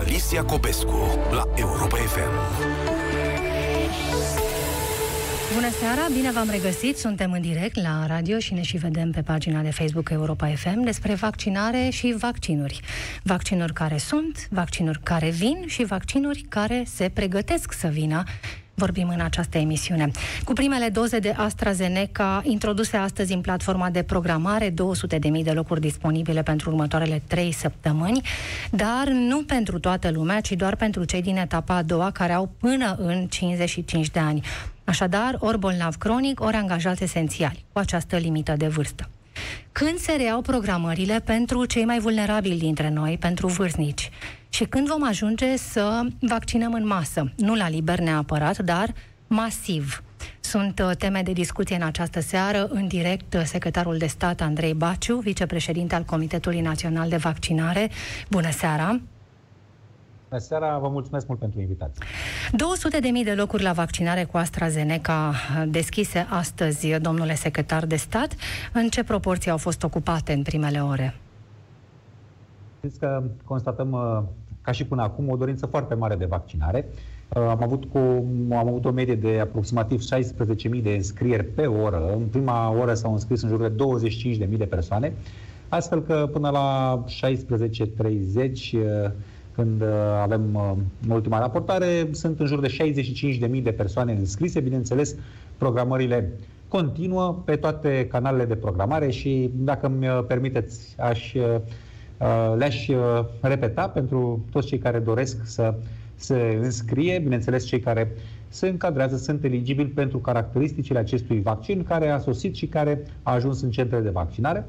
cu Alicia Copescu la Europa FM. Bună seara, bine v-am regăsit. Suntem în direct la radio și ne și vedem pe pagina de Facebook Europa FM despre vaccinare și vaccinuri. Vaccinuri care sunt, vaccinuri care vin și vaccinuri care se pregătesc să vină vorbim în această emisiune. Cu primele doze de AstraZeneca introduse astăzi în platforma de programare, 200.000 de locuri disponibile pentru următoarele 3 săptămâni, dar nu pentru toată lumea, ci doar pentru cei din etapa a doua care au până în 55 de ani. Așadar, ori bolnav cronic, ori angajați esențiali, cu această limită de vârstă. Când se reiau programările pentru cei mai vulnerabili dintre noi, pentru vârstnici? Și când vom ajunge să vaccinăm în masă? Nu la liber neapărat, dar masiv. Sunt uh, teme de discuție în această seară. În direct, uh, secretarul de stat Andrei Baciu, vicepreședinte al Comitetului Național de Vaccinare. Bună seara! Bună seara, vă mulțumesc mult pentru invitație. 200.000 de locuri la vaccinare cu AstraZeneca deschise astăzi, domnule secretar de stat. În ce proporție au fost ocupate în primele ore? Știți că constatăm, uh, ca și până acum, o dorință foarte mare de vaccinare. Uh, am avut, cu, am avut o medie de aproximativ 16.000 de înscrieri pe oră. În prima oră s-au înscris în jur de 25.000 de persoane, astfel că până la 16.30 când uh, avem uh, ultima raportare, sunt în jur de 65.000 de persoane înscrise, bineînțeles, programările continuă pe toate canalele de programare și, dacă îmi uh, permiteți, aș, le-aș repeta pentru toți cei care doresc să se înscrie, bineînțeles cei care se încadrează, sunt eligibili pentru caracteristicile acestui vaccin care a sosit și care a ajuns în centrele de vaccinare,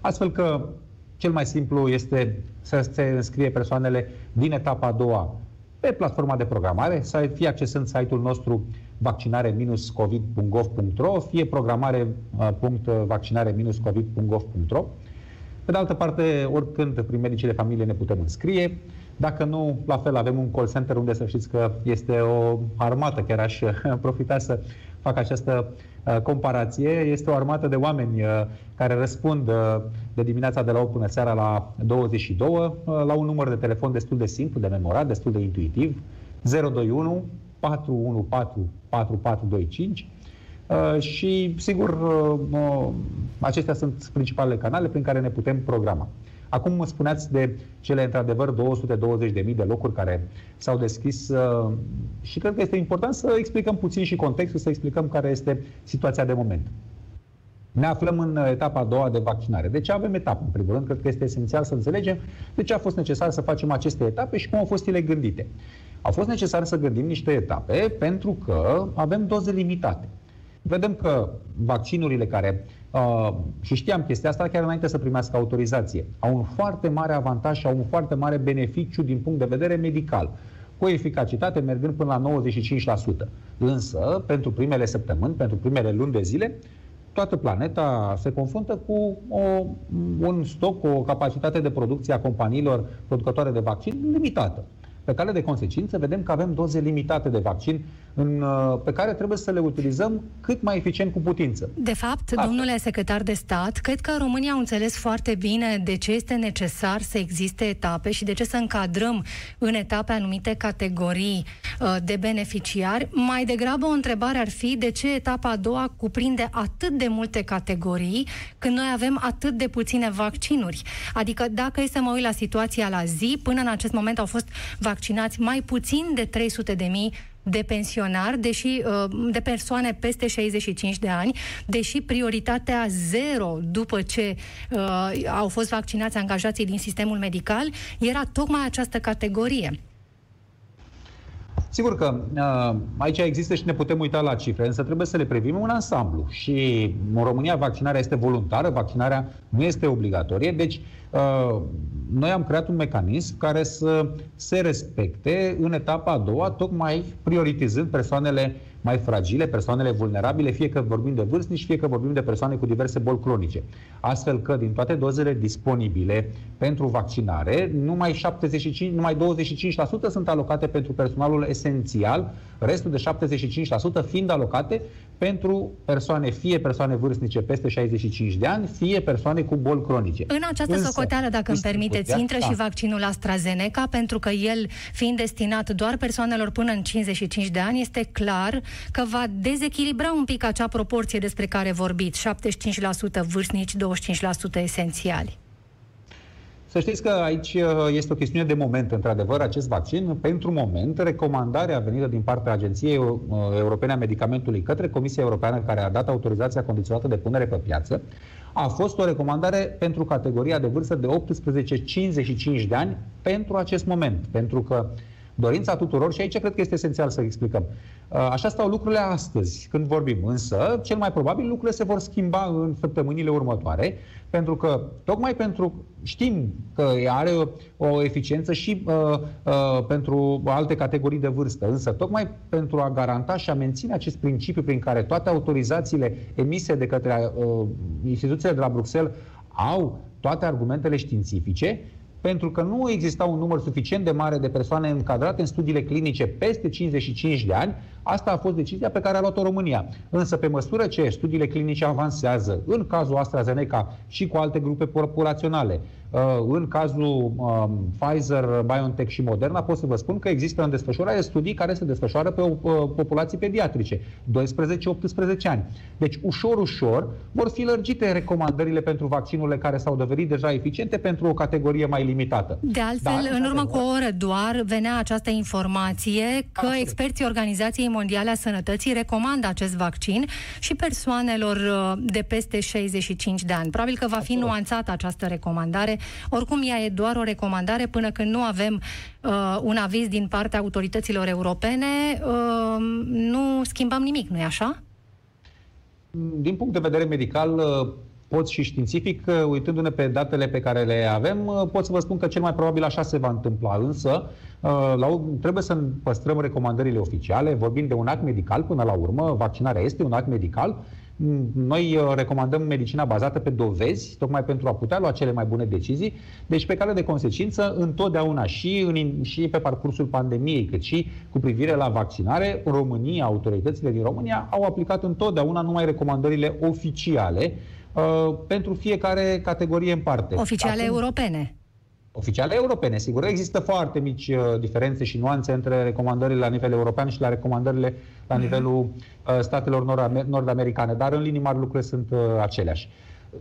astfel că cel mai simplu este să se înscrie persoanele din etapa a doua pe platforma de programare, să fie accesând site-ul nostru vaccinare-covid.gov.ro, fie programare.vaccinare-covid.gov.ro. Pe de altă parte, oricând prin medicii de familie ne putem înscrie. Dacă nu, la fel, avem un call center unde să știți că este o armată, chiar aș profita să fac această uh, comparație. Este o armată de oameni uh, care răspund uh, de dimineața de la 8 până seara la 22 la un număr de telefon destul de simplu, de memorat, destul de intuitiv, 021 414 4425 și, sigur, acestea sunt principalele canale prin care ne putem programa. Acum mă spuneați de cele, într-adevăr, 220.000 de locuri care s-au deschis uh, și cred că este important să explicăm puțin și contextul, să explicăm care este situația de moment. Ne aflăm în etapa a doua de vaccinare. De ce avem etapă? În primul rând, cred că este esențial să înțelegem de ce a fost necesar să facem aceste etape și cum au fost ele gândite. Au fost necesar să gândim niște etape pentru că avem doze limitate. Vedem că vaccinurile care Uh, și știam chestia asta chiar înainte să primească autorizație. Au un foarte mare avantaj și au un foarte mare beneficiu din punct de vedere medical, cu eficacitate mergând până la 95%. Însă, pentru primele săptămâni, pentru primele luni de zile, toată planeta se confruntă cu o, un stoc, o capacitate de producție a companiilor producătoare de vaccin limitată. Pe cale de consecință, vedem că avem doze limitate de vaccin în, uh, pe care trebuie să le utilizăm cât mai eficient cu putință. De fapt, Asta. domnule secretar de stat, cred că România au înțeles foarte bine de ce este necesar să existe etape și de ce să încadrăm în etape anumite categorii uh, de beneficiari. Mai degrabă o întrebare ar fi de ce etapa a doua cuprinde atât de multe categorii când noi avem atât de puține vaccinuri. Adică dacă e să mă uit la situația la zi, până în acest moment au fost vaccinați mai puțin de 300 de mii de pensionari, deși uh, de persoane peste 65 de ani, deși prioritatea zero după ce uh, au fost vaccinați angajații din sistemul medical era tocmai această categorie. Sigur că uh, aici există și ne putem uita la cifre, însă trebuie să le privim un ansamblu. Și în România vaccinarea este voluntară, vaccinarea nu este obligatorie, deci uh, noi am creat un mecanism care să se respecte în etapa a doua, tocmai prioritizând persoanele mai fragile, persoanele vulnerabile, fie că vorbim de vârstnici, fie că vorbim de persoane cu diverse boli cronice. Astfel că din toate dozele disponibile pentru vaccinare, numai, 75, numai 25% sunt alocate pentru personalul esențial, restul de 75% fiind alocate pentru persoane, fie persoane vârstnice peste 65 de ani, fie persoane cu boli cronice. În această Însă, socoteală, dacă îmi permiteți, intră da. și vaccinul AstraZeneca, pentru că el, fiind destinat doar persoanelor până în 55 de ani, este clar că va dezechilibra un pic acea proporție despre care vorbiți, 75% vârstnici, 25% esențiali. Să știți că aici uh, este o chestiune de moment, într-adevăr, acest vaccin. Pentru moment, recomandarea venită din partea Agenției uh, Europene a Medicamentului către Comisia Europeană, care a dat autorizația condiționată de punere pe piață, a fost o recomandare pentru categoria de vârstă de 18-55 de ani pentru acest moment. Pentru că dorința tuturor, și aici cred că este esențial să explicăm, uh, așa stau lucrurile astăzi, când vorbim. Însă, cel mai probabil, lucrurile se vor schimba în săptămânile următoare pentru că, tocmai pentru, știm că are o, o eficiență și uh, uh, pentru alte categorii de vârstă, însă tocmai pentru a garanta și a menține acest principiu prin care toate autorizațiile emise de către uh, instituțiile de la Bruxelles au toate argumentele științifice, pentru că nu exista un număr suficient de mare de persoane încadrate în studiile clinice peste 55 de ani, asta a fost decizia pe care a luat-o România. Însă, pe măsură ce studiile clinice avansează, în cazul AstraZeneca și cu alte grupe populaționale, Uh, în cazul um, Pfizer, BioNTech și Moderna, pot să vă spun că există în desfășurare studii care se desfășoară pe uh, populații pediatrice, 12-18 ani. Deci, ușor, ușor, vor fi lărgite recomandările pentru vaccinurile care s-au dovedit deja eficiente pentru o categorie mai limitată. De altfel, Dar, în urmă cu o oră doar venea această informație că Absolut. experții Organizației Mondiale a Sănătății recomandă acest vaccin și persoanelor uh, de peste 65 de ani. Probabil că va fi Absolut. nuanțată această recomandare oricum, ea e doar o recomandare până când nu avem uh, un aviz din partea autorităților europene, uh, nu schimbăm nimic, nu-i așa? Din punct de vedere medical, uh, pot și științific, uh, uitându-ne pe datele pe care le avem, uh, pot să vă spun că cel mai probabil așa se va întâmpla. Însă, la, trebuie să păstrăm recomandările oficiale, vorbim de un act medical până la urmă, vaccinarea este un act medical noi uh, recomandăm medicina bazată pe dovezi, tocmai pentru a putea lua cele mai bune decizii. Deci, pe care de consecință, întotdeauna și, în, și pe parcursul pandemiei, cât și cu privire la vaccinare, România, autoritățile din România au aplicat întotdeauna numai recomandările oficiale uh, pentru fiecare categorie în parte. Oficiale Acum, europene oficiale europene. Sigur, există foarte mici uh, diferențe și nuanțe între recomandările la nivel european și la recomandările la mhm. nivelul uh, statelor nord-americane, dar în linii mari lucrurile sunt uh, aceleași.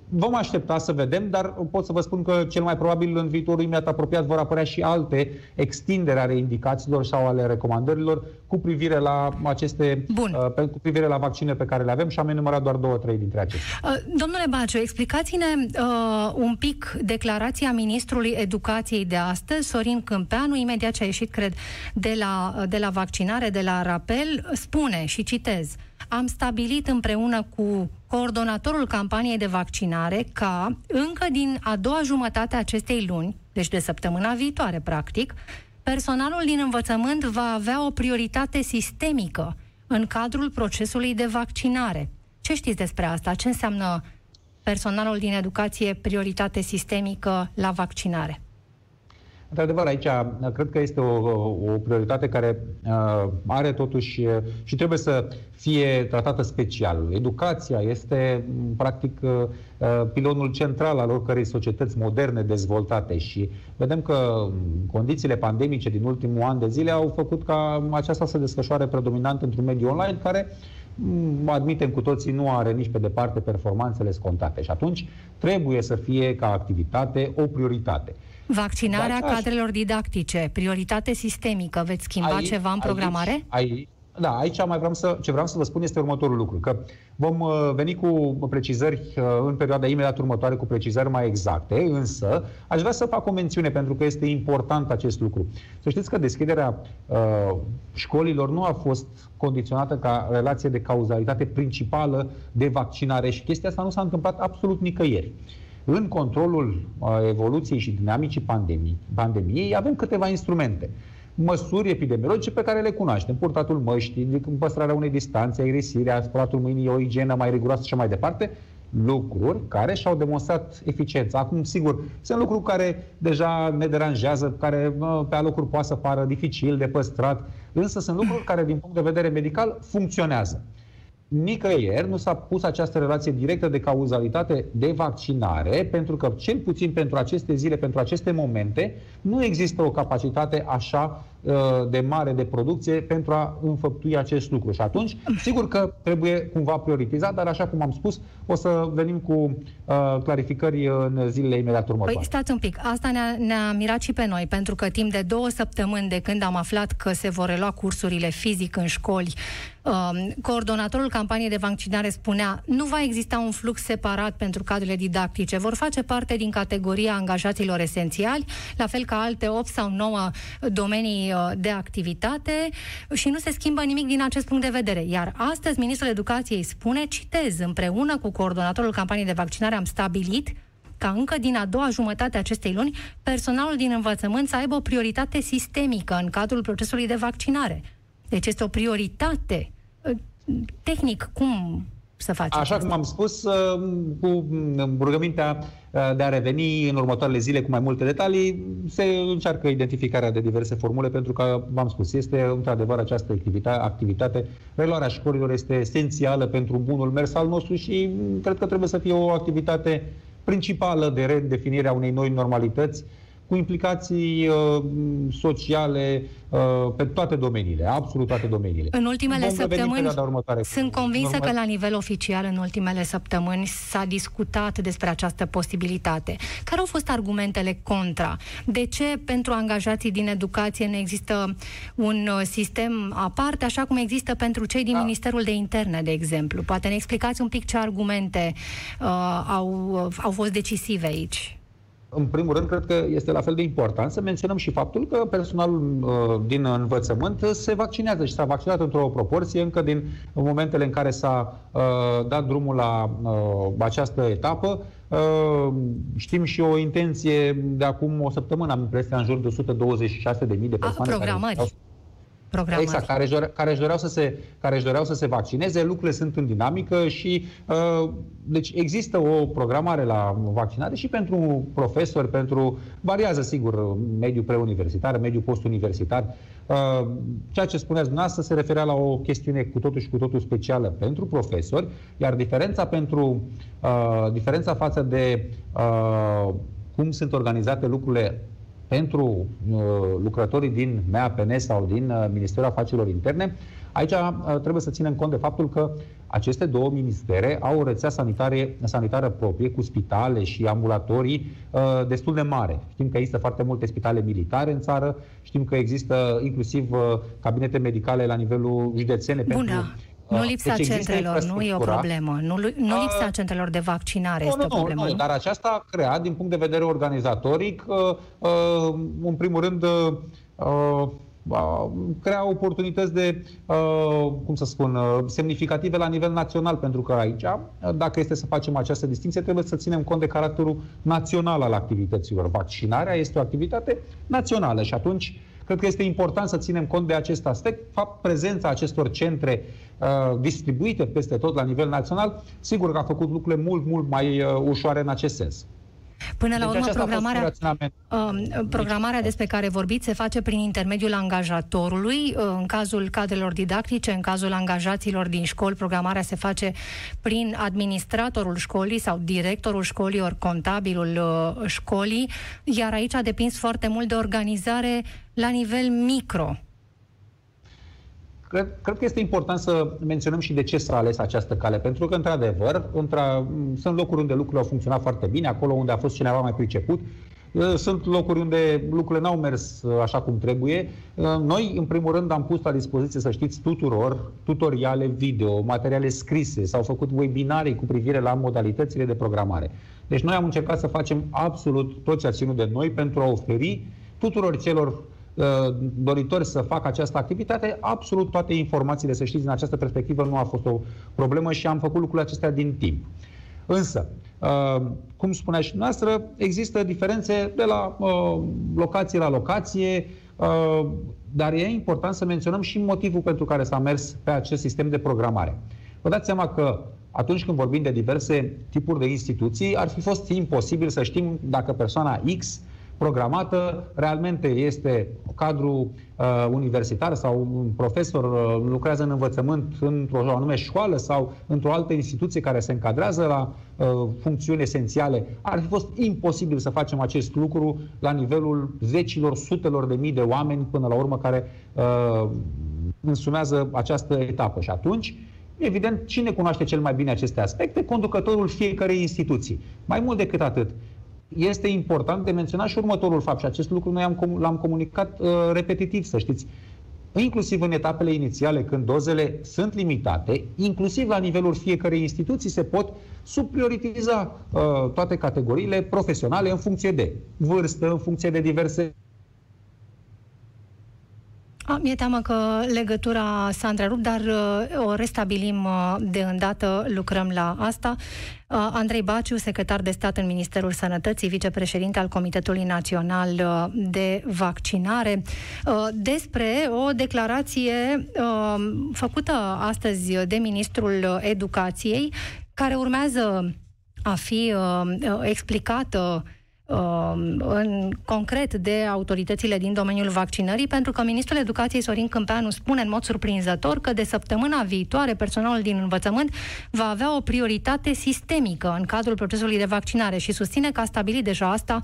Vom aștepta să vedem, dar pot să vă spun că cel mai probabil în viitorul imediat apropiat vor apărea și alte extindere ale indicațiilor sau ale recomandărilor cu privire la aceste, Bun. Uh, cu privire la vaccine pe care le avem și am enumerat doar două, trei dintre acestea. Uh, domnule Baciu, explicați-ne uh, un pic declarația ministrului educației de astăzi, Sorin Câmpeanu, imediat ce a ieșit, cred, de la, de la vaccinare, de la rapel, spune și citez, am stabilit împreună cu coordonatorul campaniei de vaccinare ca, încă din a doua jumătate a acestei luni, deci de săptămâna viitoare, practic, personalul din învățământ va avea o prioritate sistemică în cadrul procesului de vaccinare. Ce știți despre asta? Ce înseamnă personalul din educație prioritate sistemică la vaccinare? Într-adevăr, aici cred că este o, o prioritate care uh, are totuși uh, și trebuie să fie tratată special. Educația este, practic, uh, pilonul central al oricărei societăți moderne dezvoltate și vedem că condițiile pandemice din ultimul an de zile au făcut ca aceasta să desfășoare predominant într-un mediu online care admitem cu toții, nu are nici pe departe performanțele scontate. Și atunci trebuie să fie ca activitate o prioritate. Vaccinarea da, cadrelor didactice, prioritate sistemică, veți schimba aici, ceva în programare? Aici, aici, da, aici mai vreau să, ce vreau să vă spun este următorul lucru, că vom uh, veni cu precizări uh, în perioada imediat următoare, cu precizări mai exacte, însă aș vrea să fac o mențiune pentru că este important acest lucru. Să știți că deschiderea uh, școlilor nu a fost condiționată ca relație de cauzalitate principală de vaccinare și chestia asta nu s-a întâmplat absolut nicăieri. Uh, în controlul uh, evoluției și dinamicii pandemii, pandemiei avem câteva instrumente. Măsuri epidemiologice pe care le cunoaștem. Purtatul măștii, păstrarea unei distanțe, aerisirea, spălatul mâinii, o igienă mai riguroasă și mai departe, lucruri care și-au demonstrat eficiența. Acum, sigur, sunt lucruri care deja ne deranjează, care pe alocuri poate să pară dificil de păstrat, însă sunt lucruri care, din punct de vedere medical, funcționează. Nicăieri nu s-a pus această relație directă de cauzalitate de vaccinare, pentru că, cel puțin pentru aceste zile, pentru aceste momente, nu există o capacitate așa uh, de mare de producție pentru a înfăptui acest lucru. Și atunci, sigur că trebuie cumva prioritizat, dar așa cum am spus, o să venim cu uh, clarificări în zilele imediat următoare. Păi stați un pic, asta ne-a, ne-a mirat și pe noi, pentru că timp de două săptămâni de când am aflat că se vor relua cursurile fizic în școli, Um, coordonatorul campaniei de vaccinare spunea nu va exista un flux separat pentru cadrele didactice, vor face parte din categoria angajaților esențiali, la fel ca alte 8 sau 9 domenii uh, de activitate și nu se schimbă nimic din acest punct de vedere. Iar astăzi Ministrul Educației spune, citez, împreună cu coordonatorul campaniei de vaccinare am stabilit ca încă din a doua jumătate a acestei luni, personalul din învățământ să aibă o prioritate sistemică în cadrul procesului de vaccinare. Deci este o prioritate tehnic, cum să facem Așa asta? cum am spus, uh, cu rugămintea uh, de a reveni în următoarele zile cu mai multe detalii, se încearcă identificarea de diverse formule, pentru că, v-am spus, este într-adevăr această activitate, activitate. Reluarea școlilor este esențială pentru bunul mers al nostru și cred că trebuie să fie o activitate principală de redefinire a unei noi normalități, cu implicații uh, sociale uh, pe toate domeniile, absolut toate domeniile. În ultimele Vom săptămâni, sunt convinsă normal... că la nivel oficial în ultimele săptămâni s-a discutat despre această posibilitate. Care au fost argumentele contra? De ce pentru angajații din educație nu există un uh, sistem aparte, așa cum există pentru cei din da. Ministerul de Interne, de exemplu? Poate ne explicați un pic ce argumente uh, au, au fost decisive aici? În primul rând, cred că este la fel de important să menționăm și faptul că personalul uh, din învățământ se vaccinează și s-a vaccinat într-o proporție încă din momentele în care s-a uh, dat drumul la uh, această etapă. Uh, știm și o intenție de acum o săptămână, am impresia, în jur de 126.000 de persoane. A, programări. Care programări. Exact, care își, dore, care, își doreau să se, care își doreau să se vaccineze, lucrurile sunt în dinamică și uh, deci există o programare la vaccinare și pentru profesori, pentru, variază sigur, mediul preuniversitar, mediul postuniversitar. Uh, ceea ce spuneați dumneavoastră se referea la o chestiune cu totul și cu totul specială pentru profesori, iar diferența pentru uh, diferența față de uh, cum sunt organizate lucrurile pentru uh, lucrătorii din MEAPN sau din uh, Ministerul Afacerilor Interne, aici uh, trebuie să ținem cont de faptul că aceste două ministere au o rețea sanitare, sanitară proprie cu spitale și ambulatorii uh, destul de mare. Știm că există foarte multe spitale militare în țară, știm că există inclusiv uh, cabinete medicale la nivelul județene Bună. pentru nu deci lipsa deci centrelor nu e o problemă. Nu, nu lipsa centrelor de vaccinare nu, este nu, o problemă. Nu, nu, dar aceasta a creat, din punct de vedere organizatoric, uh, uh, în primul rând, uh, uh, crea oportunități de, uh, cum să spun, uh, semnificative la nivel național, pentru că aici, dacă este să facem această distinție, trebuie să ținem cont de caracterul național al activităților. Vaccinarea este o activitate națională și atunci cred că este important să ținem cont de acest aspect. Fapt, prezența acestor centre uh, distribuite peste tot la nivel național, sigur că a făcut lucrurile mult, mult mai uh, ușoare în acest sens. Până la deci urmă, programarea, uh, programarea despre care vorbiți se face prin intermediul angajatorului. Uh, în cazul cadrelor didactice, în cazul angajaților din școli, programarea se face prin administratorul școlii sau directorul școlii ori contabilul uh, școlii, iar aici a depins foarte mult de organizare la nivel micro. Cred, cred că este important să menționăm și de ce s-a ales această cale, pentru că, într-adevăr, într sunt locuri unde lucrurile au funcționat foarte bine, acolo unde a fost cineva mai priceput, sunt locuri unde lucrurile n-au mers așa cum trebuie. Noi, în primul rând, am pus la dispoziție, să știți, tuturor tutoriale video, materiale scrise, s-au făcut webinarii cu privire la modalitățile de programare. Deci noi am încercat să facem absolut tot ce a ținut de noi pentru a oferi tuturor celor Uh, doritori să facă această activitate, absolut toate informațiile, să știți, din această perspectivă nu a fost o problemă și am făcut lucrurile acestea din timp. Însă, uh, cum spunea și noastră, există diferențe de la uh, locație la locație, dar e important să menționăm și motivul pentru care s-a mers pe acest sistem de programare. Vă dați seama că atunci când vorbim de diverse tipuri de instituții, ar fi fost imposibil să știm dacă persoana X programată, realmente este cadru uh, universitar sau un profesor uh, lucrează în învățământ într-o anume școală sau într-o altă instituție care se încadrează la uh, funcțiuni esențiale, ar fi fost imposibil să facem acest lucru la nivelul zecilor, sutelor de mii de oameni până la urmă care uh, însumează această etapă. Și atunci, Evident, cine cunoaște cel mai bine aceste aspecte? Conducătorul fiecarei instituții. Mai mult decât atât, este important de menționat și următorul fapt și acest lucru noi am, l-am comunicat uh, repetitiv, să știți. Inclusiv în etapele inițiale, când dozele sunt limitate, inclusiv la nivelul fiecărei instituții se pot subprioritiza uh, toate categoriile profesionale în funcție de vârstă, în funcție de diverse a, mi-e teamă că legătura s-a întrerupt, dar uh, o restabilim uh, de îndată, lucrăm la asta. Uh, Andrei Baciu, secretar de stat în Ministerul Sănătății, vicepreședinte al Comitetului Național uh, de Vaccinare, uh, despre o declarație uh, făcută astăzi de Ministrul Educației, care urmează a fi uh, uh explicată Um, în concret de autoritățile din domeniul vaccinării, pentru că Ministrul Educației Sorin Câmpeanu spune în mod surprinzător că de săptămâna viitoare personalul din învățământ va avea o prioritate sistemică în cadrul procesului de vaccinare și susține că a stabilit deja asta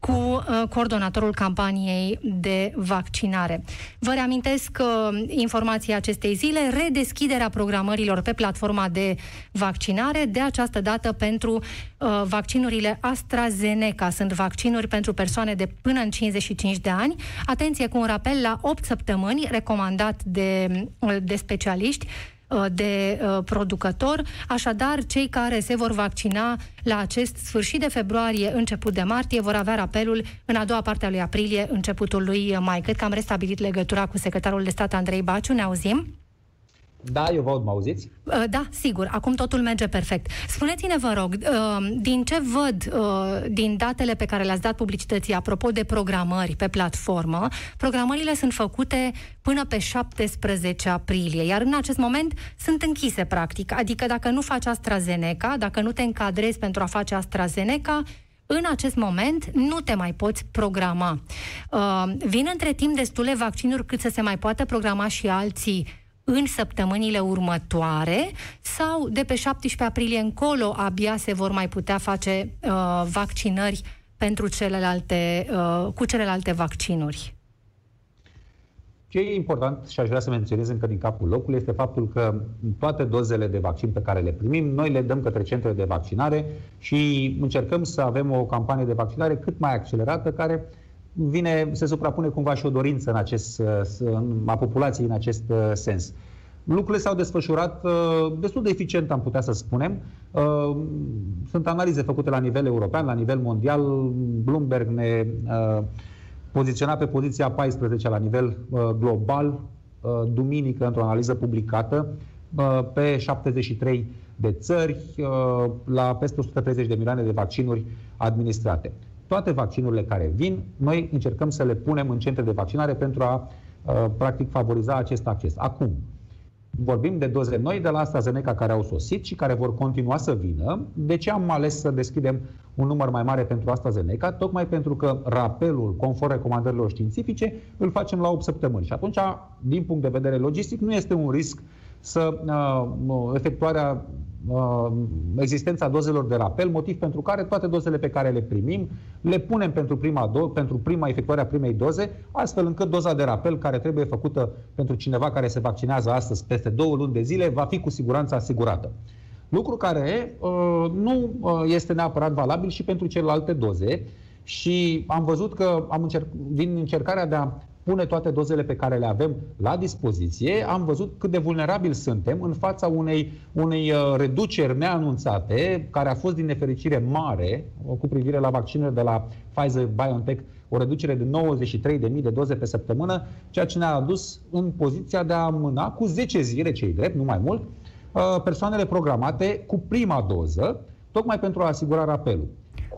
cu uh, coordonatorul campaniei de vaccinare. Vă reamintesc uh, informația acestei zile, redeschiderea programărilor pe platforma de vaccinare, de această dată pentru uh, vaccinurile AstraZeneca. Sunt vaccinuri pentru persoane de până în 55 de ani. Atenție cu un rapel la 8 săptămâni, recomandat de, uh, de specialiști, Uh, de uh, producător. Așadar, cei care se vor vaccina la acest sfârșit de februarie, început de martie, vor avea apelul în a doua parte a lui aprilie, începutul lui mai. Cred că am restabilit legătura cu secretarul de stat Andrei Baciu. Ne auzim? Da, eu vă aud, mă auziți? Uh, da, sigur, acum totul merge perfect. Spuneți-ne, vă rog, uh, din ce văd uh, din datele pe care le-ați dat publicității apropo de programări pe platformă, programările sunt făcute până pe 17 aprilie, iar în acest moment sunt închise, practic. Adică dacă nu faci AstraZeneca, dacă nu te încadrezi pentru a face AstraZeneca, în acest moment nu te mai poți programa. Uh, vin între timp destule vaccinuri cât să se mai poată programa și alții în săptămânile următoare sau de pe 17 aprilie încolo abia se vor mai putea face uh, vaccinări pentru celelalte, uh, cu celelalte vaccinuri? Ce e important și aș vrea să menționez încă din capul locului este faptul că toate dozele de vaccin pe care le primim, noi le dăm către centrele de vaccinare și încercăm să avem o campanie de vaccinare cât mai accelerată care vine, se suprapune cumva și o dorință în acest, a populației în acest uh, sens. Lucrurile s-au desfășurat uh, destul de eficient, am putea să spunem. Uh, sunt analize făcute la nivel european, la nivel mondial. Bloomberg ne poziționa pe poziția 14 la nivel global, duminică, într-o analiză publicată, pe 73 de țări, la peste 130 de milioane de vaccinuri administrate toate vaccinurile care vin, noi încercăm să le punem în centre de vaccinare pentru a, uh, practic, favoriza acest acces. Acum, vorbim de doze noi de la AstraZeneca care au sosit și care vor continua să vină. De ce am ales să deschidem un număr mai mare pentru AstraZeneca? Tocmai pentru că rapelul, conform recomandărilor științifice, îl facem la 8 săptămâni. Și atunci, din punct de vedere logistic, nu este un risc să uh, efectuarea uh, existența dozelor de rapel, motiv pentru care toate dozele pe care le primim le punem pentru prima, do- pentru prima efectuare a primei doze, astfel încât doza de rapel care trebuie făcută pentru cineva care se vaccinează astăzi peste două luni de zile va fi cu siguranță asigurată. Lucru care uh, nu uh, este neapărat valabil și pentru celelalte doze și am văzut că am încerc- din încercarea de a pune toate dozele pe care le avem la dispoziție, am văzut cât de vulnerabil suntem în fața unei, unei uh, reduceri neanunțate, care a fost din nefericire mare uh, cu privire la vaccinurile de la Pfizer-BioNTech, o reducere de 93.000 de doze pe săptămână, ceea ce ne-a adus în poziția de a amâna cu 10 zile, cei drept, nu mai mult, uh, persoanele programate cu prima doză, tocmai pentru a asigura rapelul.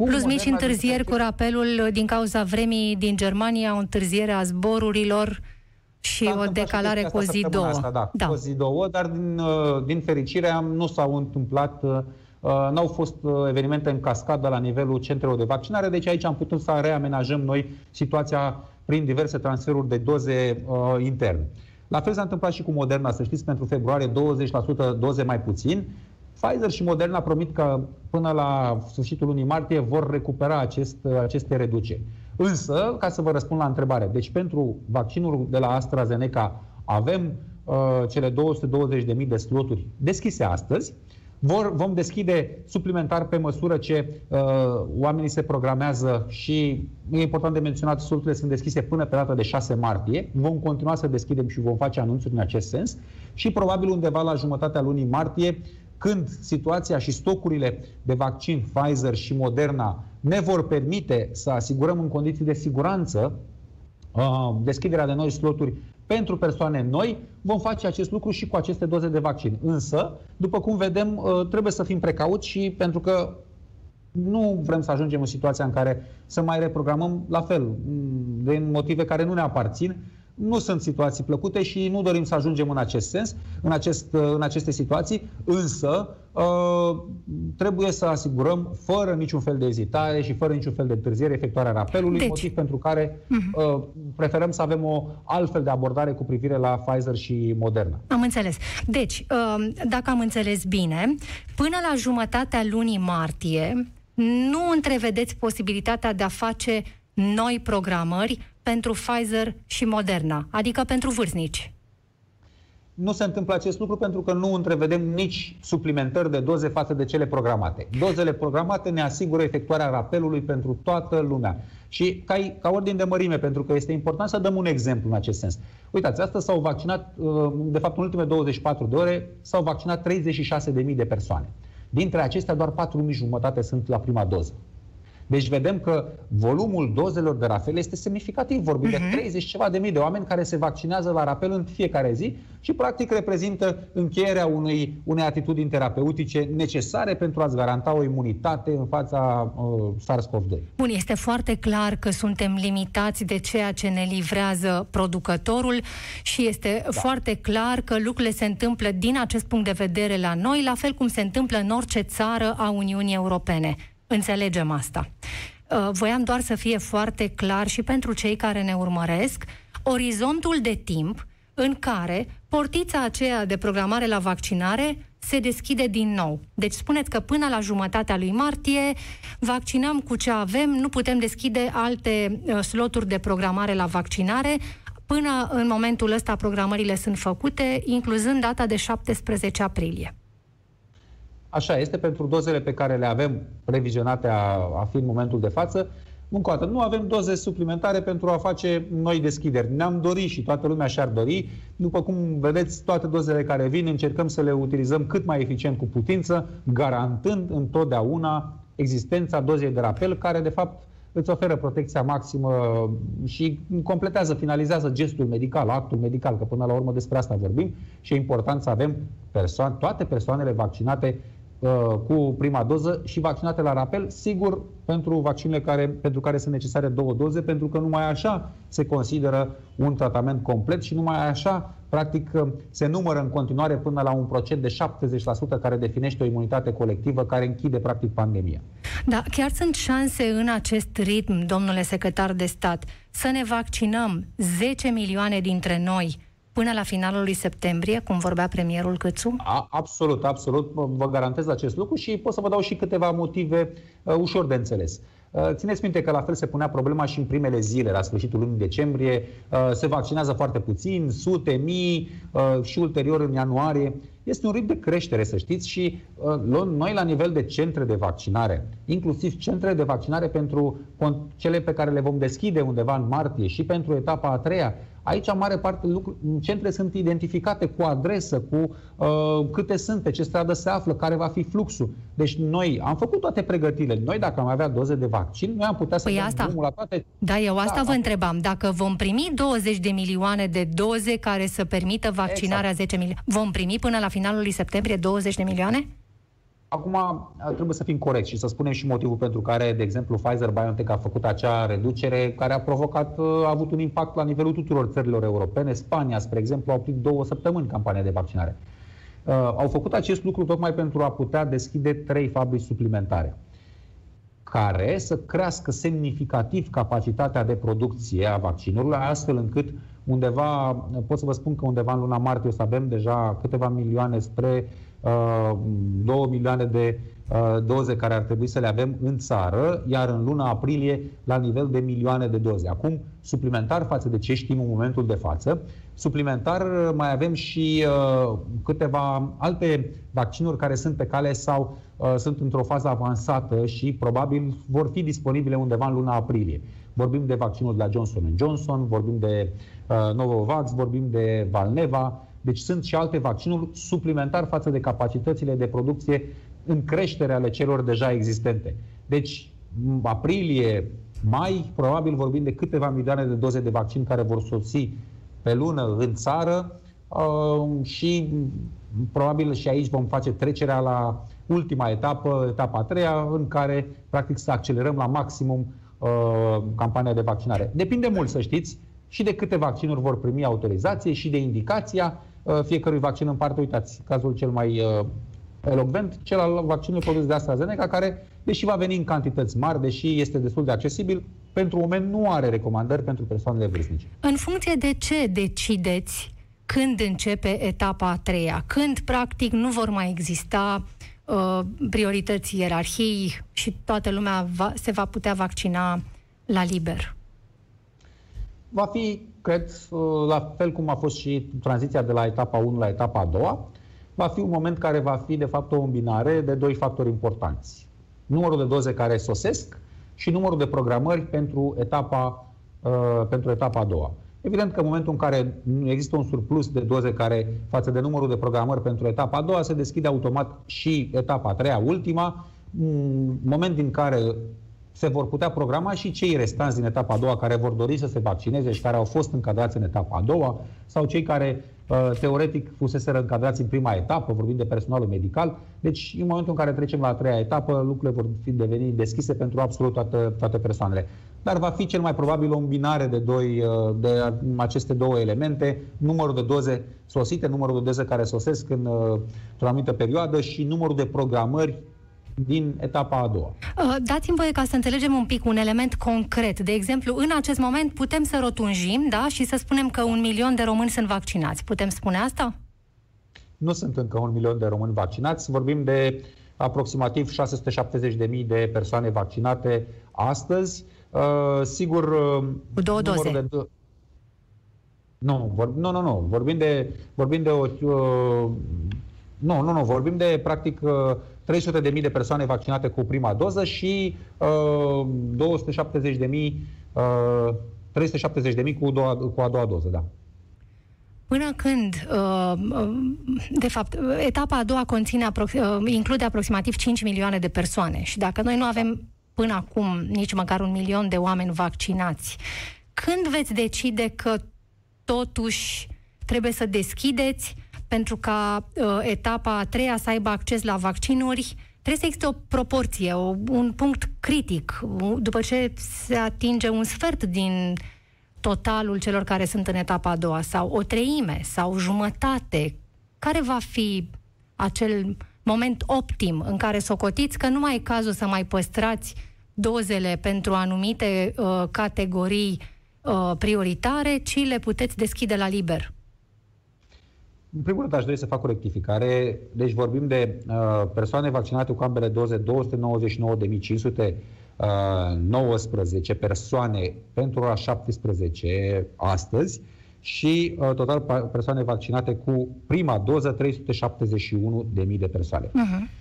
Cum Plus mici întârzieri cu rapelul din cauza vremii din Germania, o întârziere a zborurilor și o decalare cu o zi, două. Asta, da, da. Cu o zi, două, dar din, uh, din fericire nu s-au întâmplat uh, n-au fost evenimente în cascadă la nivelul centrelor de vaccinare, deci aici am putut să reamenajăm noi situația prin diverse transferuri de doze uh, interne. La fel s-a întâmplat și cu Moderna, să știți, pentru februarie 20% doze mai puțin. Pfizer și Moderna promit că până la sfârșitul lunii martie vor recupera acest, aceste reduceri. Însă, ca să vă răspund la întrebare, deci pentru vaccinul de la AstraZeneca avem uh, cele 220.000 de sloturi deschise astăzi. Vor, vom deschide suplimentar pe măsură ce uh, oamenii se programează și e important de menționat, sloturile sunt deschise până pe data de 6 martie. Vom continua să deschidem și vom face anunțuri în acest sens și probabil undeva la jumătatea lunii martie când situația și stocurile de vaccin Pfizer și Moderna ne vor permite să asigurăm în condiții de siguranță uh, deschiderea de noi sloturi pentru persoane noi, vom face acest lucru și cu aceste doze de vaccin. Însă, după cum vedem, uh, trebuie să fim precauți și pentru că nu vrem să ajungem în situația în care să mai reprogramăm la fel, mm, din motive care nu ne aparțin, nu sunt situații plăcute și nu dorim să ajungem în acest sens, în, acest, în aceste situații, însă uh, trebuie să asigurăm fără niciun fel de ezitare și fără niciun fel de întârziere efectuarea rapelului, deci. motiv pentru care uh, preferăm să avem o altfel de abordare cu privire la Pfizer și Moderna. Am înțeles. Deci, uh, dacă am înțeles bine, până la jumătatea lunii martie, nu întrevedeți posibilitatea de a face noi programări pentru Pfizer și Moderna, adică pentru vârstnici. Nu se întâmplă acest lucru pentru că nu întrevedem nici suplimentări de doze față de cele programate. Dozele programate ne asigură efectuarea rapelului pentru toată lumea. Și ca, ca ordin de mărime, pentru că este important să dăm un exemplu în acest sens. Uitați, astăzi s-au vaccinat, uh, de fapt în ultimele 24 de ore, s-au vaccinat 36.000 de persoane. Dintre acestea, doar 4.000 jumătate sunt la prima doză. Deci vedem că volumul dozelor de Rafel este semnificativ. Vorbim uh-huh. de 30 mhm. ceva de mii de oameni care se vaccinează la Rafel în fiecare zi și practic reprezintă încheierea unei, unei atitudini terapeutice necesare pentru a-ți garanta o imunitate în fața uh, SARS-CoV-2. Bun, este foarte clar că suntem limitați de ceea ce ne livrează producătorul și este da. foarte clar că lucrurile se întâmplă din acest punct de vedere la noi, la fel cum se întâmplă în orice țară a Uniunii Europene. Înțelegem asta. Uh, voiam doar să fie foarte clar și pentru cei care ne urmăresc orizontul de timp în care portița aceea de programare la vaccinare se deschide din nou. Deci spuneți că până la jumătatea lui martie vaccinăm cu ce avem, nu putem deschide alte uh, sloturi de programare la vaccinare. Până în momentul ăsta programările sunt făcute, incluzând data de 17 aprilie. Așa este, pentru dozele pe care le avem previzionate a, a fi în momentul de față, încă o dată, nu avem doze suplimentare pentru a face noi deschideri. Ne-am dorit și toată lumea și-ar dori. După cum vedeți, toate dozele care vin încercăm să le utilizăm cât mai eficient cu putință, garantând întotdeauna existența dozei de rapel, care de fapt îți oferă protecția maximă și completează, finalizează gestul medical, actul medical, că până la urmă despre asta vorbim și e important să avem persoane, toate persoanele vaccinate Uh, cu prima doză și vaccinate la rapel, sigur, pentru vaccinele care, pentru care sunt necesare două doze, pentru că numai așa se consideră un tratament complet și numai așa, practic, uh, se numără în continuare până la un procent de 70% care definește o imunitate colectivă care închide, practic, pandemia. Da, chiar sunt șanse în acest ritm, domnule secretar de stat, să ne vaccinăm 10 milioane dintre noi până la finalul lui septembrie, cum vorbea premierul Câțu? A, absolut, absolut. Vă garantez acest lucru și pot să vă dau și câteva motive uh, ușor de înțeles. Uh, țineți minte că la fel se punea problema și în primele zile, la sfârșitul lunii decembrie. Uh, se vaccinează foarte puțin, sute, mii uh, și ulterior în ianuarie. Este un ritm de creștere, să știți, și noi la nivel de centre de vaccinare, inclusiv centre de vaccinare pentru cele pe care le vom deschide undeva în martie și pentru etapa a treia, Aici, în mare parte, lucru, centre sunt identificate cu adresă, cu uh, câte sunt, pe ce stradă se află, care va fi fluxul. Deci noi am făcut toate pregătirile. Noi, dacă am avea doze de vaccin, noi am putea să păi asta. drumul la toate... Da, eu asta da, vă da. întrebam. Dacă vom primi 20 de milioane de doze care să permită vaccinarea exact. 10 milioane, vom primi până la finalul lui septembrie 20 de milioane? Acum trebuie să fim corecți și să spunem și motivul pentru care, de exemplu, Pfizer-BioNTech a făcut acea reducere care a provocat, a avut un impact la nivelul tuturor țărilor europene. Spania, spre exemplu, a oprit două săptămâni campania de vaccinare. Uh, au făcut acest lucru tocmai pentru a putea deschide trei fabrici suplimentare care să crească semnificativ capacitatea de producție a vaccinurilor, astfel încât undeva, pot să vă spun că undeva în luna martie o să avem deja câteva milioane spre uh, 2 milioane de uh, doze care ar trebui să le avem în țară, iar în luna aprilie la nivel de milioane de doze. Acum, suplimentar față de ce știm în momentul de față, suplimentar mai avem și uh, câteva alte vaccinuri care sunt pe cale sau uh, sunt într-o fază avansată și probabil vor fi disponibile undeva în luna aprilie. Vorbim de vaccinul de la Johnson Johnson, vorbim de uh, Novavax, vorbim de Valneva, deci sunt și alte vaccinuri suplimentar față de capacitățile de producție în creștere ale celor deja existente. Deci, aprilie, mai, probabil vorbim de câteva milioane de doze de vaccin care vor sosi pe lună în țară uh, și probabil și aici vom face trecerea la ultima etapă, etapa a treia, în care practic să accelerăm la maximum uh, campania de vaccinare. Depinde mult, să știți, și de câte vaccinuri vor primi autorizație și de indicația uh, fiecărui vaccin în parte. Uitați, cazul cel mai uh, elocvent, cel al vaccinului produs de AstraZeneca, care, deși va veni în cantități mari, deși este destul de accesibil, pentru moment nu are recomandări pentru persoanele vârstnice. În funcție de ce decideți când începe etapa a treia? Când, practic, nu vor mai exista uh, priorități ierarhii și toată lumea va, se va putea vaccina la liber? Va fi, cred, uh, la fel cum a fost și tranziția de la etapa 1 la etapa a doua, va fi un moment care va fi, de fapt, o îmbinare de doi factori importanți. Numărul de doze care sosesc și numărul de programări pentru etapa, uh, pentru etapa a doua. Evident că în momentul în care există un surplus de doze care față de numărul de programări pentru etapa a doua, se deschide automat și etapa a treia, ultima, moment din care se vor putea programa și cei restanți din etapa a doua care vor dori să se vaccineze și care au fost încadrați în etapa a doua sau cei care uh, teoretic fusese încadrați în prima etapă, vorbim de personalul medical. Deci, în momentul în care trecem la a treia etapă, lucrurile vor fi deveni deschise pentru absolut toate, toate persoanele. Dar va fi cel mai probabil o îmbinare de, doi, uh, de aceste două elemente, numărul de doze sosite, numărul de doze care sosesc în, uh, într-o anumită perioadă și numărul de programări din etapa a doua. Uh, dați-mi voie ca să înțelegem un pic un element concret. De exemplu, în acest moment putem să rotunjim da, și să spunem că un milion de români sunt vaccinați. Putem spune asta? Nu sunt încă un milion de români vaccinați. Vorbim de aproximativ 670.000 de persoane vaccinate astăzi. Uh, sigur... Uh, Cu două doze. De, nu, vor, nu, nu, nu. Vorbim de, vorbim de o... Uh, nu, nu, nu. Vorbim de, practic, uh, 300.000 de persoane vaccinate cu prima doză și uh, 270.000 uh, 370.000 cu, doua, cu a doua doză, da. Până când, uh, de fapt, etapa a doua conține, uh, include aproximativ 5 milioane de persoane și dacă noi nu avem până acum nici măcar un milion de oameni vaccinați, când veți decide că totuși trebuie să deschideți pentru ca uh, etapa a treia să aibă acces la vaccinuri, trebuie să existe o proporție, o, un punct critic. După ce se atinge un sfert din totalul celor care sunt în etapa a doua, sau o treime, sau jumătate, care va fi acel moment optim în care socotiți că nu mai e cazul să mai păstrați dozele pentru anumite uh, categorii uh, prioritare, ci le puteți deschide la liber? În primul rând, aș dori să fac o rectificare. Deci vorbim de uh, persoane vaccinate cu ambele doze, 299.519 uh, persoane pentru ora 17 astăzi și uh, total persoane vaccinate cu prima doză, 371.000 de persoane. Uh-huh.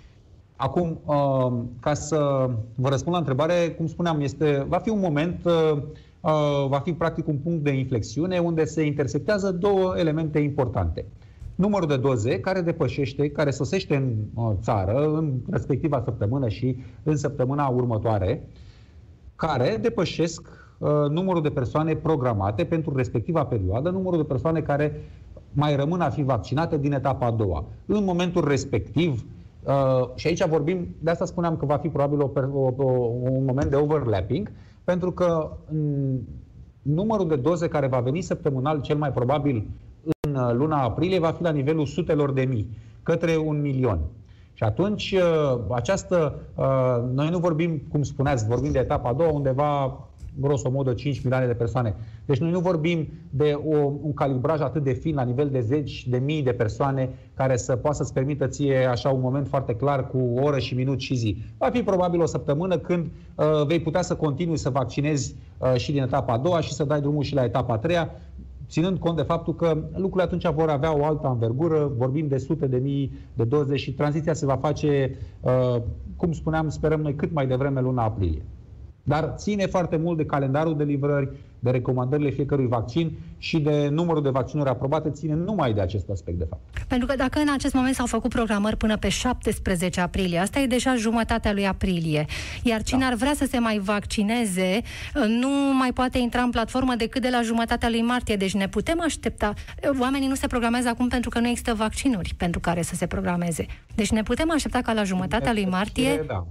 Acum, uh, ca să vă răspund la întrebare, cum spuneam, este, va fi un moment, uh, uh, va fi practic un punct de inflexiune unde se intersectează două elemente importante numărul de doze care depășește, care sosește în uh, țară în respectiva săptămână și în săptămâna următoare, care depășesc uh, numărul de persoane programate pentru respectiva perioadă, numărul de persoane care mai rămân a fi vaccinate din etapa a doua. În momentul respectiv, uh, și aici vorbim, de asta spuneam că va fi probabil o, o, o, un moment de overlapping, pentru că mm, numărul de doze care va veni săptămânal cel mai probabil în uh, luna aprilie va fi la nivelul sutelor de mii. către un milion. Și atunci, această, noi nu vorbim, cum spuneați, vorbim de etapa a doua, undeva grosomodă 5 milioane de persoane. Deci noi nu vorbim de o, un calibraj atât de fin la nivel de zeci de mii de persoane care să poată să-ți permită ție așa un moment foarte clar cu oră și minut și zi. Va fi probabil o săptămână când uh, vei putea să continui să vaccinezi uh, și din etapa a doua și să dai drumul și la etapa a treia ținând cont de faptul că lucrurile atunci vor avea o altă învergură, vorbim de sute de mii de doze și tranziția se va face, uh, cum spuneam, sperăm noi, cât mai devreme luna aprilie. Dar ține foarte mult de calendarul de livrări, de recomandările fiecărui vaccin și de numărul de vaccinuri aprobate, ține numai de acest aspect, de fapt. Pentru că dacă în acest moment s-au făcut programări până pe 17 aprilie, asta e deja jumătatea lui aprilie, iar cine da. ar vrea să se mai vaccineze nu mai poate intra în platformă decât de la jumătatea lui martie, deci ne putem aștepta. Oamenii nu se programează acum pentru că nu există vaccinuri pentru care să se programeze. Deci ne putem aștepta ca la jumătatea lui martie da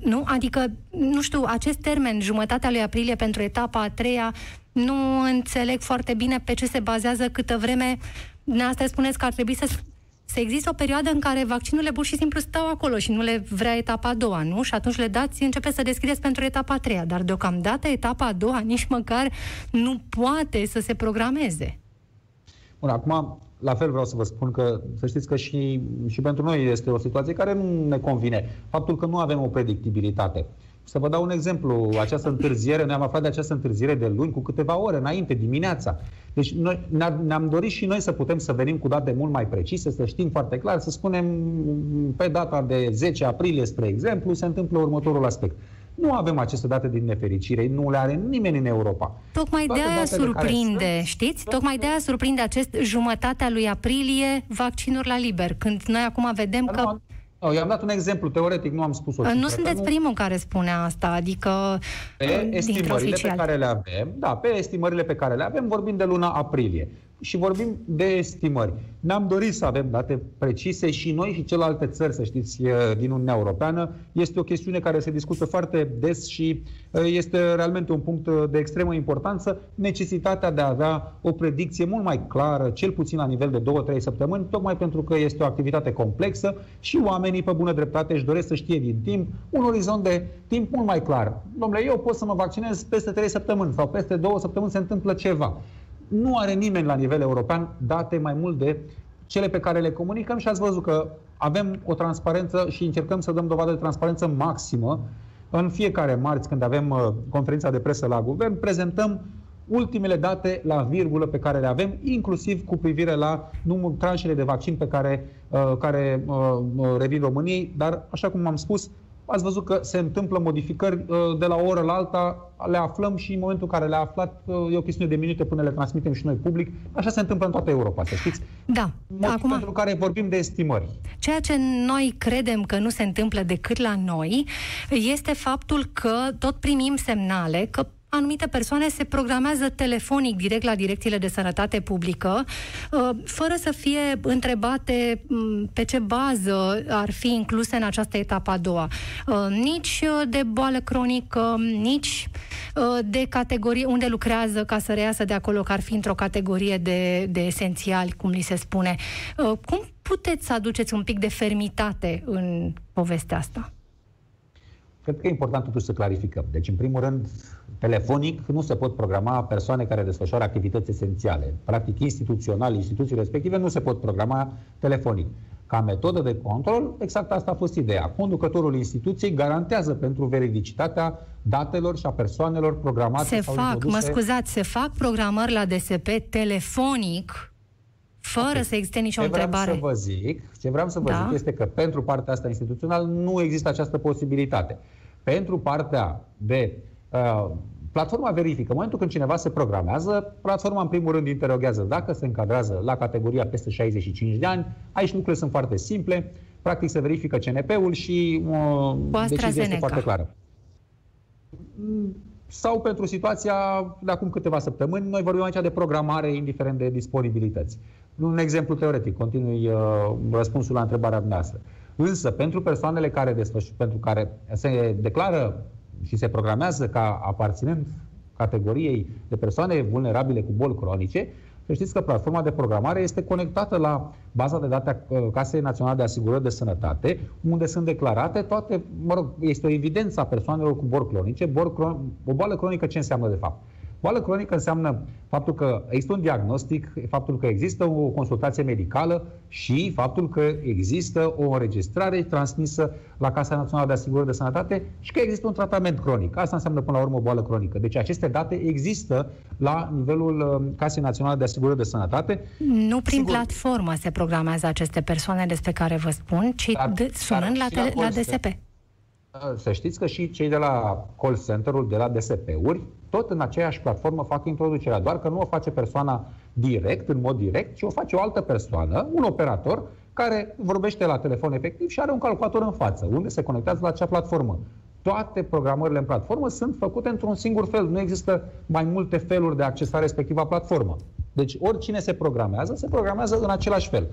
nu? Adică, nu știu, acest termen, jumătatea lui aprilie pentru etapa a treia, nu înțeleg foarte bine pe ce se bazează câtă vreme asta spuneți că ar trebui să să există o perioadă în care vaccinurile pur și simplu stau acolo și nu le vrea etapa a doua, nu? Și atunci le dați, începeți să deschideți pentru etapa a treia. Dar deocamdată etapa a doua nici măcar nu poate să se programeze. Bun, acum la fel vreau să vă spun că, să știți că și, și pentru noi este o situație care nu ne convine. Faptul că nu avem o predictibilitate. Să vă dau un exemplu. Această întârziere, noi am aflat de această întârziere de luni cu câteva ore înainte, dimineața. Deci noi ne-am dorit și noi să putem să venim cu date mult mai precise, să știm foarte clar, să spunem pe data de 10 aprilie, spre exemplu, se întâmplă următorul aspect. Nu avem aceste date din nefericire, nu le are nimeni în Europa. Tocmai de aia surprinde, care... știți? Tocmai de aia surprinde acest jumătatea lui aprilie vaccinuri la liber, când noi acum vedem Dar că... Nu, nu, i-am dat un exemplu teoretic, nu am spus-o. Nu cifră, sunteți nu... primul care spune asta, adică Pe estimările pe care le avem, da, pe estimările pe care le avem, vorbim de luna aprilie și vorbim de estimări. Ne-am dorit să avem date precise și noi și celelalte țări, să știți, din Uniunea Europeană. Este o chestiune care se discută foarte des și este realmente un punct de extremă importanță, necesitatea de a avea o predicție mult mai clară, cel puțin la nivel de 2-3 săptămâni, tocmai pentru că este o activitate complexă și oamenii, pe bună dreptate, își doresc să știe din timp un orizont de timp mult mai clar. Domnule, eu pot să mă vaccinez peste 3 săptămâni sau peste 2 săptămâni se întâmplă ceva nu are nimeni la nivel european date mai mult de cele pe care le comunicăm și ați văzut că avem o transparență și încercăm să dăm dovadă de transparență maximă. În fiecare marți, când avem uh, conferința de presă la guvern, prezentăm ultimele date la virgulă pe care le avem, inclusiv cu privire la numărul tranșele de vaccin pe care, uh, care uh, uh revin României, dar, așa cum am spus, ați văzut că se întâmplă modificări uh, de la o oră la alta, le aflăm și în momentul în care le-a aflat, uh, e o chestiune de minute până le transmitem și noi public. Așa se întâmplă în toată Europa, să știți. Da. Motiv Acum, pentru care vorbim de estimări. Ceea ce noi credem că nu se întâmplă decât la noi este faptul că tot primim semnale că anumite persoane se programează telefonic direct la direcțiile de sănătate publică, uh, fără să fie întrebate mm, pe ce bază ar fi incluse în această etapă a doua. Uh, nici uh, de boală cronică, nici de categorie unde lucrează ca să reiasă de acolo că ar fi într-o categorie de, de esențiali, cum li se spune. Cum puteți să aduceți un pic de fermitate în povestea asta? Cred că e important totuși să clarificăm. Deci, în primul rând, telefonic nu se pot programa persoane care desfășoară activități esențiale. Practic, instituțional, instituțiile respective nu se pot programa telefonic. Ca metodă de control, exact asta a fost ideea. Conducătorul instituției garantează pentru veridicitatea datelor și a persoanelor programate se sau fac, introduse... mă scuzați, se fac programări la DSP telefonic fără okay. să existe nicio ce întrebare. Vreau să vă zic, ce vreau să vă da? zic este că pentru partea asta instituțională nu există această posibilitate. Pentru partea de uh, platforma verifică. În momentul când cineva se programează, platforma în primul rând interoghează dacă se încadrează la categoria peste 65 de ani. Aici lucrurile sunt foarte simple. Practic se verifică CNP-ul și uh, decizia este foarte clară. Sau pentru situația de acum câteva săptămâni, noi vorbim aici de programare indiferent de disponibilități. Un exemplu teoretic, continui uh, răspunsul la întrebarea noastră. Însă, pentru persoanele care, desfăș- pentru care se declară și se programează ca aparținând categoriei de persoane vulnerabile cu boli cronice, să știți că platforma de programare este conectată la baza de date a uh, Casei Naționale de Asigurări de Sănătate, unde sunt declarate toate, mă rog, este o evidență a persoanelor cu boli cronice. Bol cron- o boală cronică ce înseamnă de fapt? Boală cronică înseamnă faptul că există un diagnostic, faptul că există o consultație medicală și faptul că există o înregistrare transmisă la Casa Națională de Asigurări de Sănătate și că există un tratament cronic. Asta înseamnă până la urmă o boală cronică. Deci aceste date există la nivelul uh, Casei Naționale de Asigurări de Sănătate. Nu prin Sigur, platformă se programează aceste persoane despre care vă spun, ci dar, de, sunând dar la, la, la DSP. Să știți că și cei de la call center-ul, de la DSP-uri, tot în aceeași platformă fac introducerea, doar că nu o face persoana direct, în mod direct, ci o face o altă persoană, un operator, care vorbește la telefon efectiv și are un calculator în față, unde se conectează la acea platformă. Toate programările în platformă sunt făcute într-un singur fel. Nu există mai multe feluri de accesare respectiva platformă. Deci oricine se programează, se programează în același fel.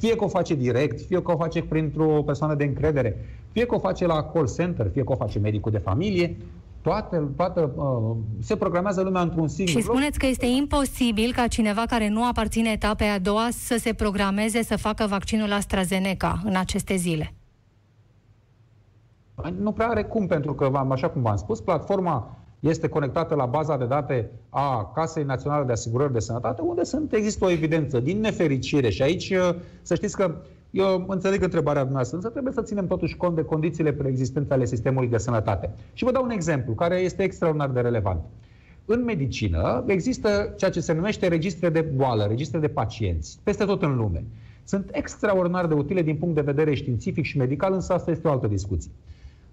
Fie că o face direct, fie că o face printr-o persoană de încredere, fie că o face la call center, fie că o face medicul de familie, toate, toată, uh, se programează lumea într-un singur Și spuneți că este imposibil ca cineva care nu aparține etapei a doua să se programeze să facă vaccinul AstraZeneca în aceste zile. Nu prea are cum, pentru că, așa cum v-am spus, platforma este conectată la baza de date a Casei Naționale de Asigurări de Sănătate, unde sunt, există o evidență. Din nefericire, și aici uh, să știți că eu înțeleg întrebarea dumneavoastră, însă trebuie să ținem totuși cont de condițiile preexistente ale sistemului de sănătate. Și vă dau un exemplu care este extraordinar de relevant. În medicină există ceea ce se numește registre de boală, registre de pacienți, peste tot în lume. Sunt extraordinar de utile din punct de vedere științific și medical, însă asta este o altă discuție.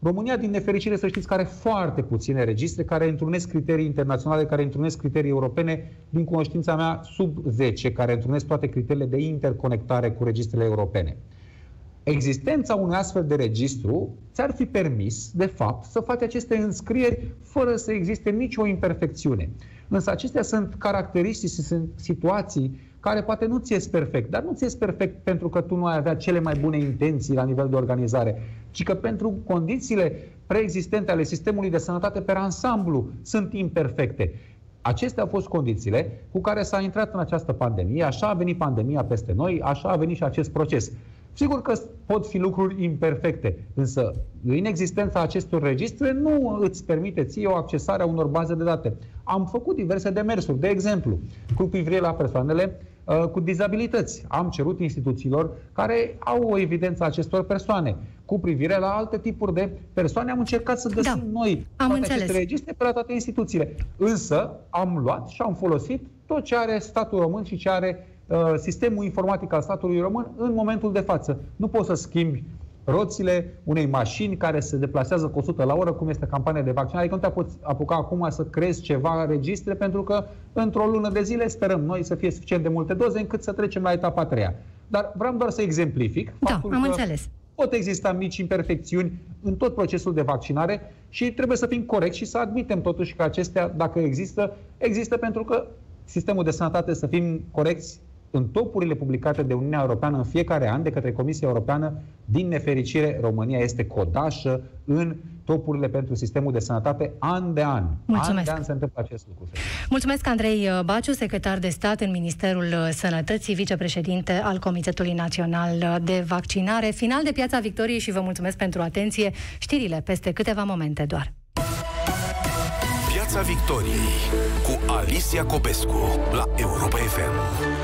România, din nefericire, să știți că are foarte puține registre care întrunesc criterii internaționale, care întrunesc criterii europene, din cunoștința mea, sub 10, care întrunesc toate criteriile de interconectare cu registrele europene. Existența unui astfel de registru ți-ar fi permis, de fapt, să faci aceste înscrieri fără să existe nicio imperfecțiune. Însă acestea sunt caracteristici, sunt situații care poate nu ți ies perfect, dar nu ți ies perfect pentru că tu nu ai avea cele mai bune intenții la nivel de organizare, ci că pentru condițiile preexistente ale sistemului de sănătate pe ansamblu sunt imperfecte. Acestea au fost condițiile cu care s-a intrat în această pandemie, așa a venit pandemia peste noi, așa a venit și acest proces. Sigur că pot fi lucruri imperfecte, însă inexistența acestor registre nu îți permite ție o accesare a unor baze de date. Am făcut diverse demersuri, de exemplu, cu privire la persoanele uh, cu dizabilități. Am cerut instituțiilor care au o evidență a acestor persoane. Cu privire la alte tipuri de persoane, am încercat să găsim da, noi am toate înțeles. aceste registre pe la toate instituțiile. Însă am luat și am folosit tot ce are statul român și ce are Uh, sistemul informatic al statului român în momentul de față. Nu poți să schimbi roțile unei mașini care se deplasează cu 100 la oră, cum este campania de vaccinare. Adică nu te poți apuca acum să crezi ceva registre, pentru că într-o lună de zile sperăm noi să fie suficient de multe doze încât să trecem la etapa a treia. Dar vreau doar să exemplific da, faptul am că înțeles. pot exista mici imperfecțiuni în tot procesul de vaccinare și trebuie să fim corecți și să admitem totuși că acestea, dacă există, există pentru că sistemul de sănătate, să fim corecți, în topurile publicate de Uniunea Europeană în fiecare an de către Comisia Europeană, din nefericire, România este codașă în topurile pentru sistemul de sănătate an de an. Mulțumesc. An de an se întâmplă acest lucru. Mulțumesc, Andrei Baciu, secretar de stat în Ministerul Sănătății, vicepreședinte al Comitetului Național de Vaccinare. Final de Piața Victoriei și vă mulțumesc pentru atenție. Știrile peste câteva momente doar. Piața Victoriei cu Alicia Copescu la Europa FM.